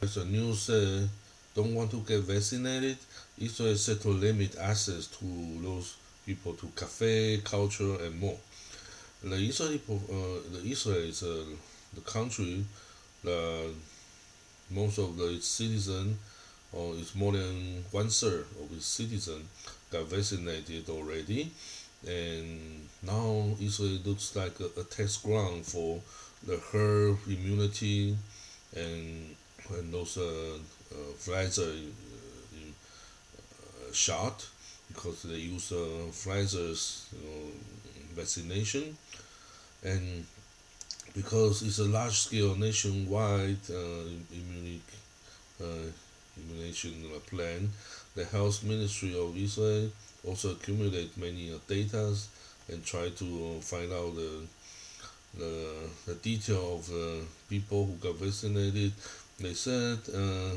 As the news said, don't want to get vaccinated, Israel set to limit access to those people to cafe, culture, and more. The Israel, uh, the Israel is uh, the country that most of the citizens, or it's more than one third of its citizens, got vaccinated already, and now Israel looks like a, a test ground for the herd immunity and and those uh, uh, uh, uh, shot because they use uh, Pfizer's you know, vaccination and because it's a large scale nationwide uh, immunic, uh, immunization plan, the health ministry of Israel also accumulate many uh, data and try to find out the, the, the detail of the people who got vaccinated. They said uh,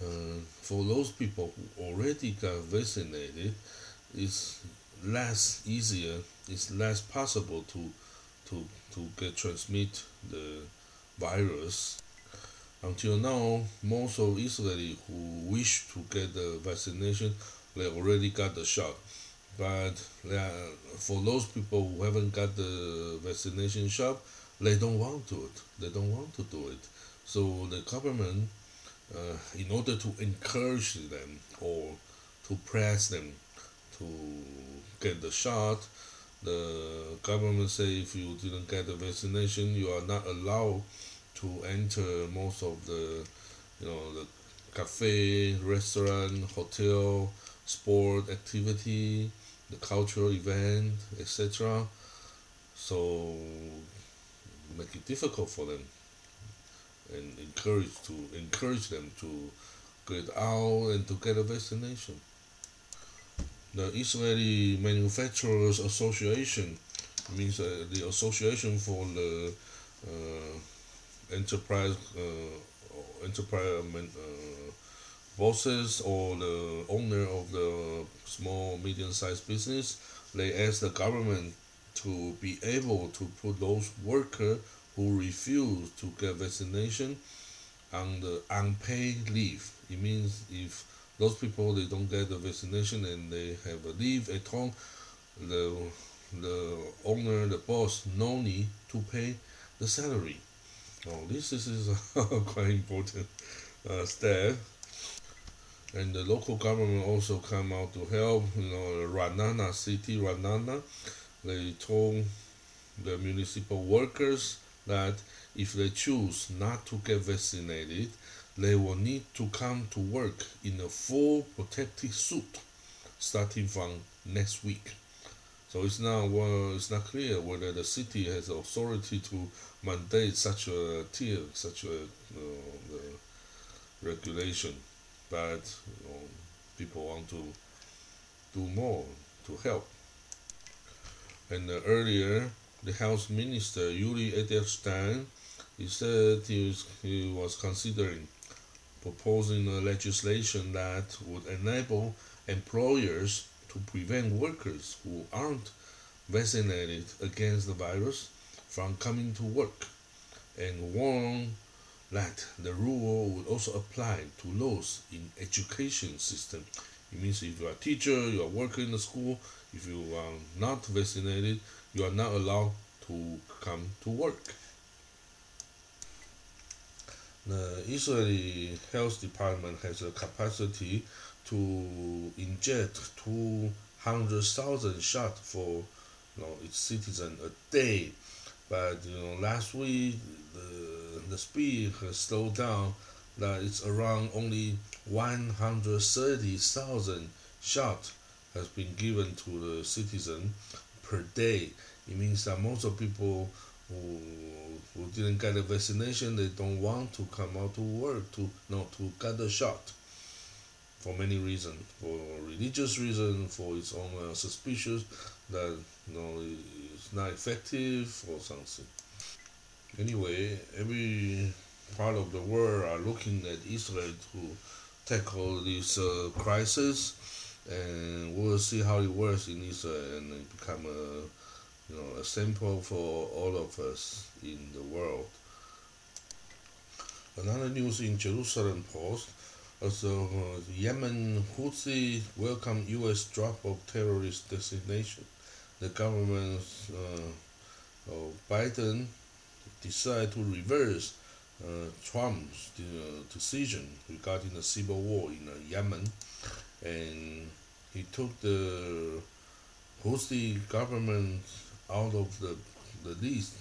uh, for those people who already got vaccinated, it's less easier, it's less possible to to to get transmit the virus. Until now, most of Israeli who wish to get the vaccination, they already got the shot. But are, for those people who haven't got the vaccination shot, they don't want to it. They don't want to do it. So the government, uh, in order to encourage them or to press them to get the shot, the government say if you didn't get the vaccination, you are not allowed to enter most of the, you know, the cafe, restaurant, hotel, sport activity, the cultural event, etc. So make it difficult for them and encourage to encourage them to get out and to get a vaccination. The Israeli Manufacturers Association means uh, the association for the uh, enterprise uh, enterprise uh, bosses or the owner of the small medium sized business they ask the government to be able to put those workers who refuse to get vaccination on the unpaid leave. It means if those people they don't get the vaccination and they have a leave at home the the owner the boss no need to pay the salary. Oh this is, is a quite important uh, step. And the local government also come out to help you know Ra'anana city Ra'anana, they told the municipal workers that if they choose not to get vaccinated they will need to come to work in a full protective suit starting from next week. So it's not well, it's not clear whether the city has authority to mandate such a tier, such a know, regulation, but you know, people want to do more to help. And uh, earlier, the health minister Yuri Edelstein, he said he was, he was considering proposing a legislation that would enable employers to prevent workers who aren't vaccinated against the virus from coming to work and warn that the rule would also apply to those in education system. It means if you are a teacher, you are working in the school, if you are not vaccinated, you are not allowed to come to work. The Israeli Health Department has a capacity to inject 200,000 shots for you know, its citizens a day. But you know, last week the, the speed has slowed down. That it's around only 130,000 shots has been given to the citizen per day. It means that most of people who, who didn't get a vaccination, they don't want to come out to work to no to get the shot for many reasons, for religious reason, for its own uh, suspicious that you know it's not effective or something. Anyway, every part of the world are looking at Israel to tackle this uh, crisis, and we'll see how it works in Israel and become a you know, a sample for all of us in the world. another news in Jerusalem Post. As uh, Yemen Houthi welcome U.S. drop of terrorist designation. The government uh, of Biden decided to reverse uh, Trump's uh, decision regarding the civil war in uh, Yemen, and he took the Houthi government out of the, the list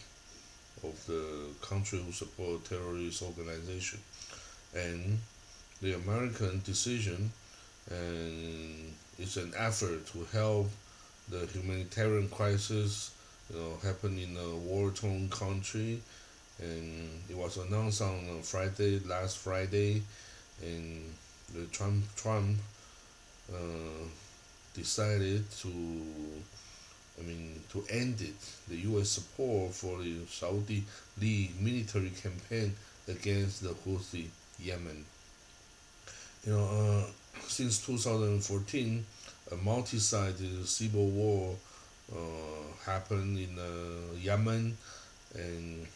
of the country who support terrorist organization, and the American decision, and it's an effort to help the humanitarian crisis, you know, happen in a war-torn country. And it was announced on Friday, last Friday, and the Trump Trump uh, decided to, I mean, to end it, the U.S. support for the Saudi League military campaign against the Houthi Yemen. You know, uh, since 2014, a multi-sided civil war uh, happened in uh, Yemen, and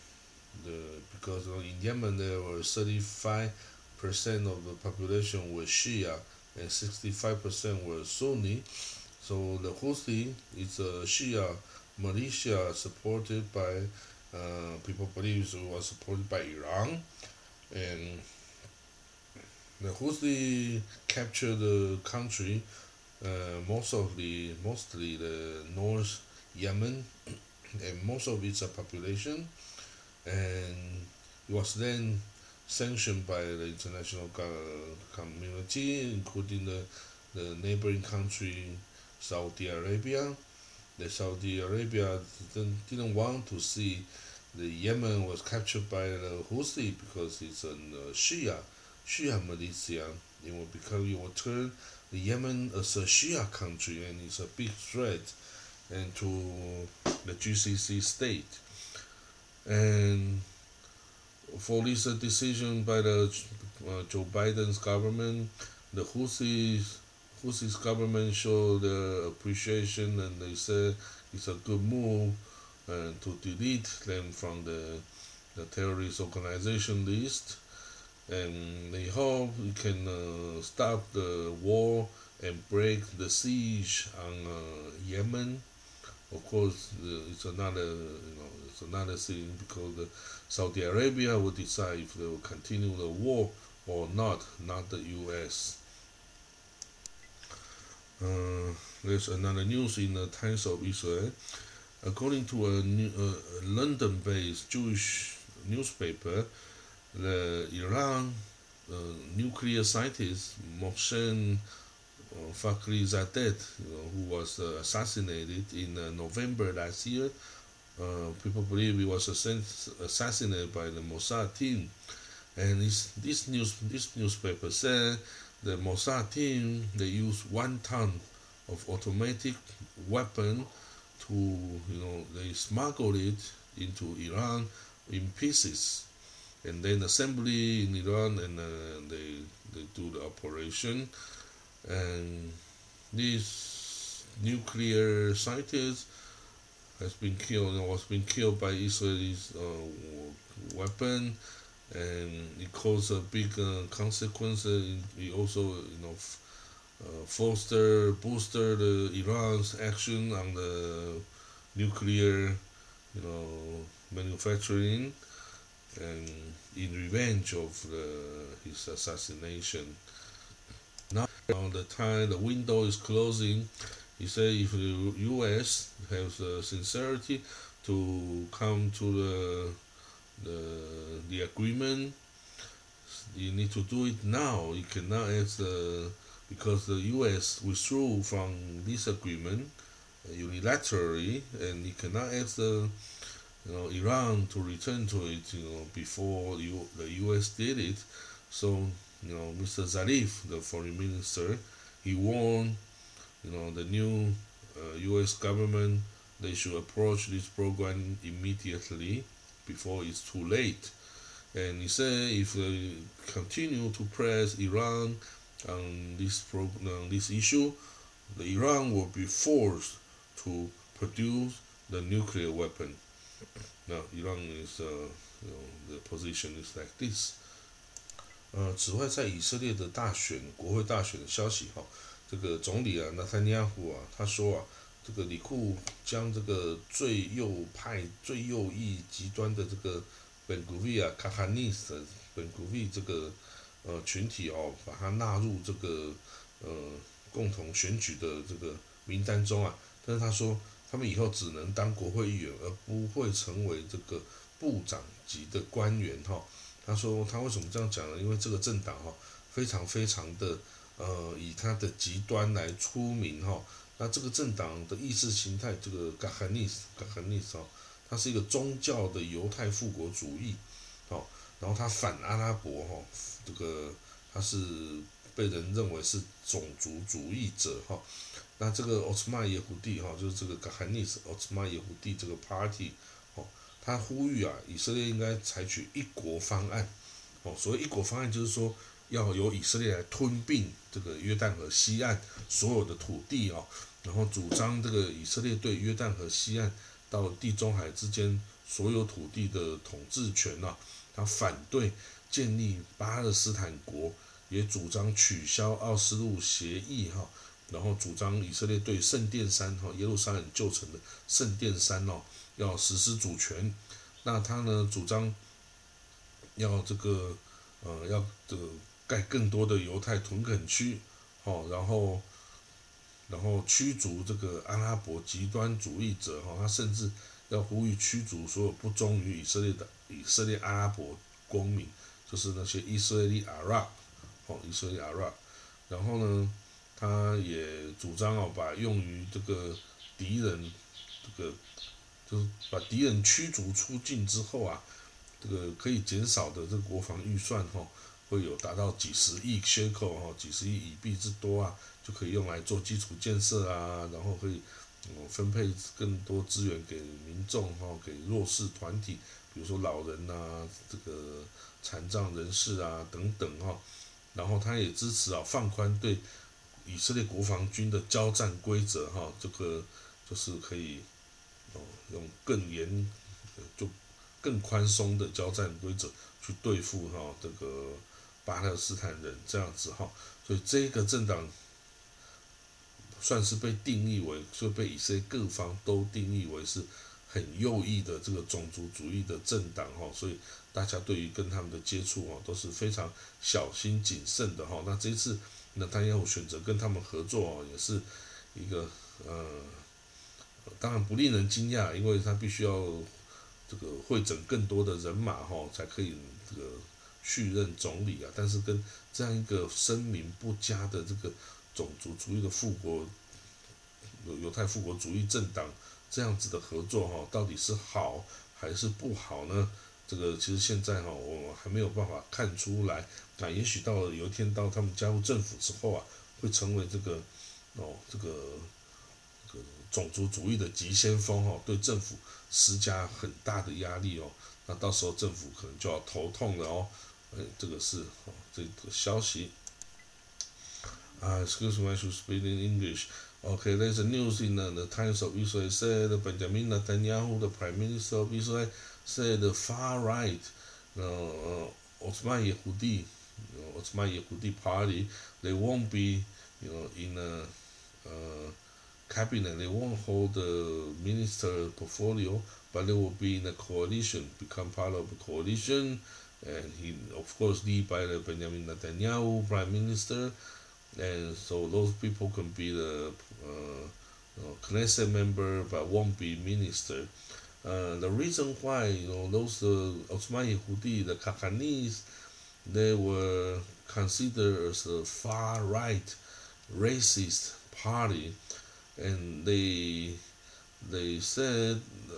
the because in Yemen there were 35 percent of the population were Shia and 65 percent were Sunni. So the Houthi is a Shia militia supported by uh, people believe it was supported by Iran, and the Houthi captured the country, uh, most of the mostly the North Yemen, and most of its population and it was then sanctioned by the international community, including the, the neighboring country Saudi Arabia. The Saudi Arabia didn't, didn't want to see the Yemen was captured by the Houthi because it's a uh, Shia, Shia militia. It will become it will turn the Yemen as a Shia country and it's a big threat and to the GCC state. And for this decision by the uh, Joe Biden's government, the Houthis, Houthis government showed their appreciation and they said it's a good move uh, to delete them from the, the terrorist organization list. And they hope we can uh, stop the war and break the siege on uh, Yemen of course, it's another you know it's another thing because Saudi Arabia will decide if they will continue the war or not, not the U.S. Uh, there's another news in the Times of Israel. According to a, uh, London-based Jewish newspaper, the Iran uh, nuclear scientist Mohsen uh, Fakhrizadeh, you know, who was uh, assassinated in uh, November last year. Uh, people believe he was assassinated by the Mossad team, and this this news this newspaper said the Mossad team they used one ton of automatic weapon to you know they smuggled it into Iran in pieces. And then assembly in Iran and uh, they they do the operation and this nuclear scientist has been killed and was been killed by Israel's uh, weapon. And it caused a big uh, consequence it also you know uh, foster booster the Iran's action on the nuclear you know manufacturing and in revenge of the, his assassination on the time the window is closing, he said if the U.S. has the sincerity to come to the the the agreement, you need to do it now. You cannot ask the because the U.S. withdrew from this agreement uh, unilaterally, and you cannot ask the you know Iran to return to it. You know before you, the U.S. did it, so you know, Mr. Zarif, the foreign minister, he warned, you know, the new uh, U.S. government they should approach this program immediately before it's too late. And he said if they continue to press Iran on this pro- on this issue, the Iran will be forced to produce the nuclear weapon. Now, Iran is, uh, you know, the position is like this 呃，此外，在以色列的大选国会大选的消息哈，这个总理啊，纳坦尼亚胡啊，他说啊，这个李库将这个最右派、最右翼极端的这个本古维啊、卡哈尼斯本古维这个呃群体哦，把它纳入这个呃共同选举的这个名单中啊。但是他说，他们以后只能当国会议员，而不会成为这个部长级的官员哈。他说他为什么这样讲呢？因为这个政党哈非常非常的呃以他的极端来出名哈。那这个政党的意识形态，这个 g a h a n i s g a h a n i s 哦，它是一个宗教的犹太复国主义，哦，然后他反阿拉伯哈，这个他是被人认为是种族主义者哈。那这个奥斯曼耶胡蒂哈，就是这个 g a h a n i s 奥斯曼耶胡蒂这个 party。他呼吁啊，以色列应该采取一国方案。哦，所谓一国方案，就是说要由以色列来吞并这个约旦河西岸所有的土地哦，然后主张这个以色列对约旦河西岸到地中海之间所有土地的统治权呐。他反对建立巴勒斯坦国，也主张取消奥斯陆协议哈，然后主张以色列对圣殿山哈耶路撒冷旧城的圣殿山哦。要实施主权，那他呢主张要这个呃要这个盖更多的犹太屯垦区，哦，然后然后驱逐这个阿拉伯极端主义者，哈，他甚至要呼吁驱逐所有不忠于以色列的以色列阿拉伯公民，就是那些以色列阿拉，哦，以色列阿拉，然后呢，他也主张哦把用于这个敌人这个。就是把敌人驱逐出境之后啊，这个可以减少的这个国防预算哈，会有达到几十亿缺口哈，几十亿以币之多啊，就可以用来做基础建设啊，然后可以分配更多资源给民众哈，给弱势团体，比如说老人呐，这个残障人士啊等等哈，然后他也支持啊放宽对以色列国防军的交战规则哈，这个就是可以。用更严，就更宽松的交战规则去对付哈这个巴勒斯坦人这样子哈，所以这个政党算是被定义为，就被以色列各方都定义为是很右翼的这个种族主义的政党哈，所以大家对于跟他们的接触哦都是非常小心谨慎的哈。那这次那他要选择跟他们合作哦，也是一个呃。当然不令人惊讶，因为他必须要这个会整更多的人马哈，才可以这个续任总理啊。但是跟这样一个声名不佳的这个种族主义的复国犹太复国主义政党这样子的合作哈，到底是好还是不好呢？这个其实现在哈，我还没有办法看出来。那也许到了有一天到他们加入政府之后啊，会成为这个哦这个。种族主义的急先锋哦，对政府施加很大的压力哦，那到时候政府可能就要头痛了哦。哎，这个是哦这个消息。啊，excuse me, I should speak in English. Okay, there's a news in the Times of Israel said Benjamin Netanyahu, the Prime Minister of Israel, said the far right, uh, Otzma Yehudi, Otzma Yehudi party, they won't be, you know, in a, uh, cabinet. They won't hold the minister portfolio, but they will be in a coalition, become part of a coalition. And he, of course, lead by the Benjamin Netanyahu, prime minister. And so those people can be the uh, Knesset member, but won't be minister. Uh, the reason why, you know, those uh, Otzma Yehudi, the Kahanis, they were considered as a far right racist party and they they said uh,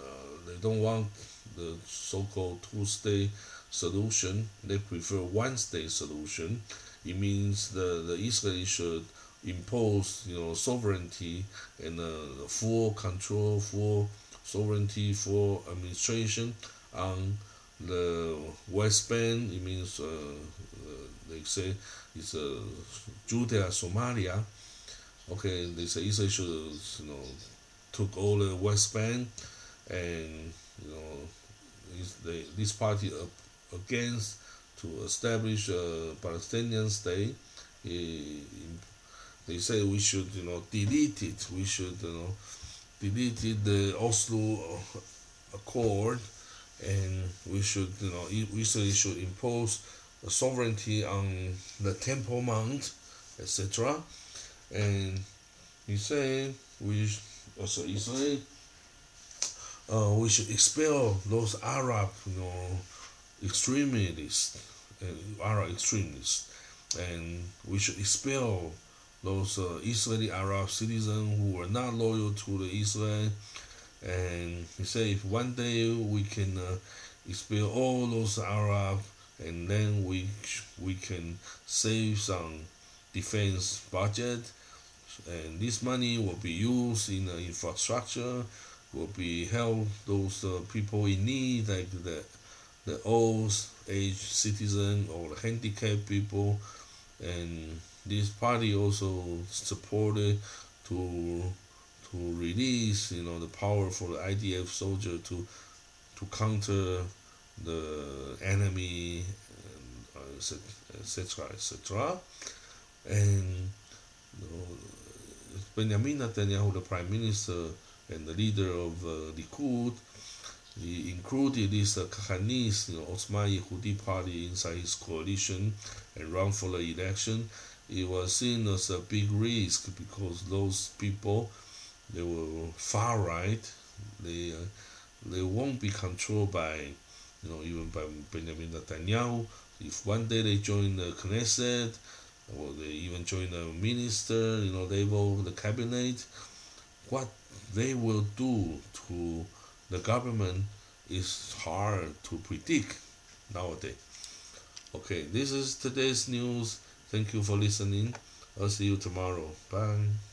they don't want the so-called two-state solution. They prefer one-state solution. It means the the Israel should impose you know sovereignty and uh, full control, full sovereignty, full administration on the West Bank. It means uh, uh, they say it's uh, Judea, Samaria okay, they say Israel should, you know, took all the West Bank, and you know, they, this party up against to establish a Palestinian state. He, they say we should, you know, delete it. We should, you know, delete it, the Oslo Accord, and we should, you know, we should impose sovereignty on the Temple Mount, etc. And he said we also Israel uh, we should expel those Arab, you know, extremists, uh, Arab extremists, and we should expel those uh, Israeli Arab citizens who were not loyal to the Israel. And he said, if one day we can uh, expel all those Arab, and then we we can save some defense budget, and this money will be used in the infrastructure, will be help those uh, people in need, like the the old age citizen or the handicapped people, and this party also supported to to release you know the power for the IDF soldier to to counter the enemy etc etc and know, Benjamin Netanyahu the prime minister and the leader of uh, Likud he included this uh, Kahanis, you know, Otzma Yehudi party inside his coalition and run for the election. It was seen as a big risk because those people they were far right. They uh, they won't be controlled by you know even by Benjamin Netanyahu. If one day they join the Knesset or they even join the minister you know they will the cabinet what they will do to the government is hard to predict nowadays okay this is today's news Thank you for listening. I'll see you tomorrow. Bye.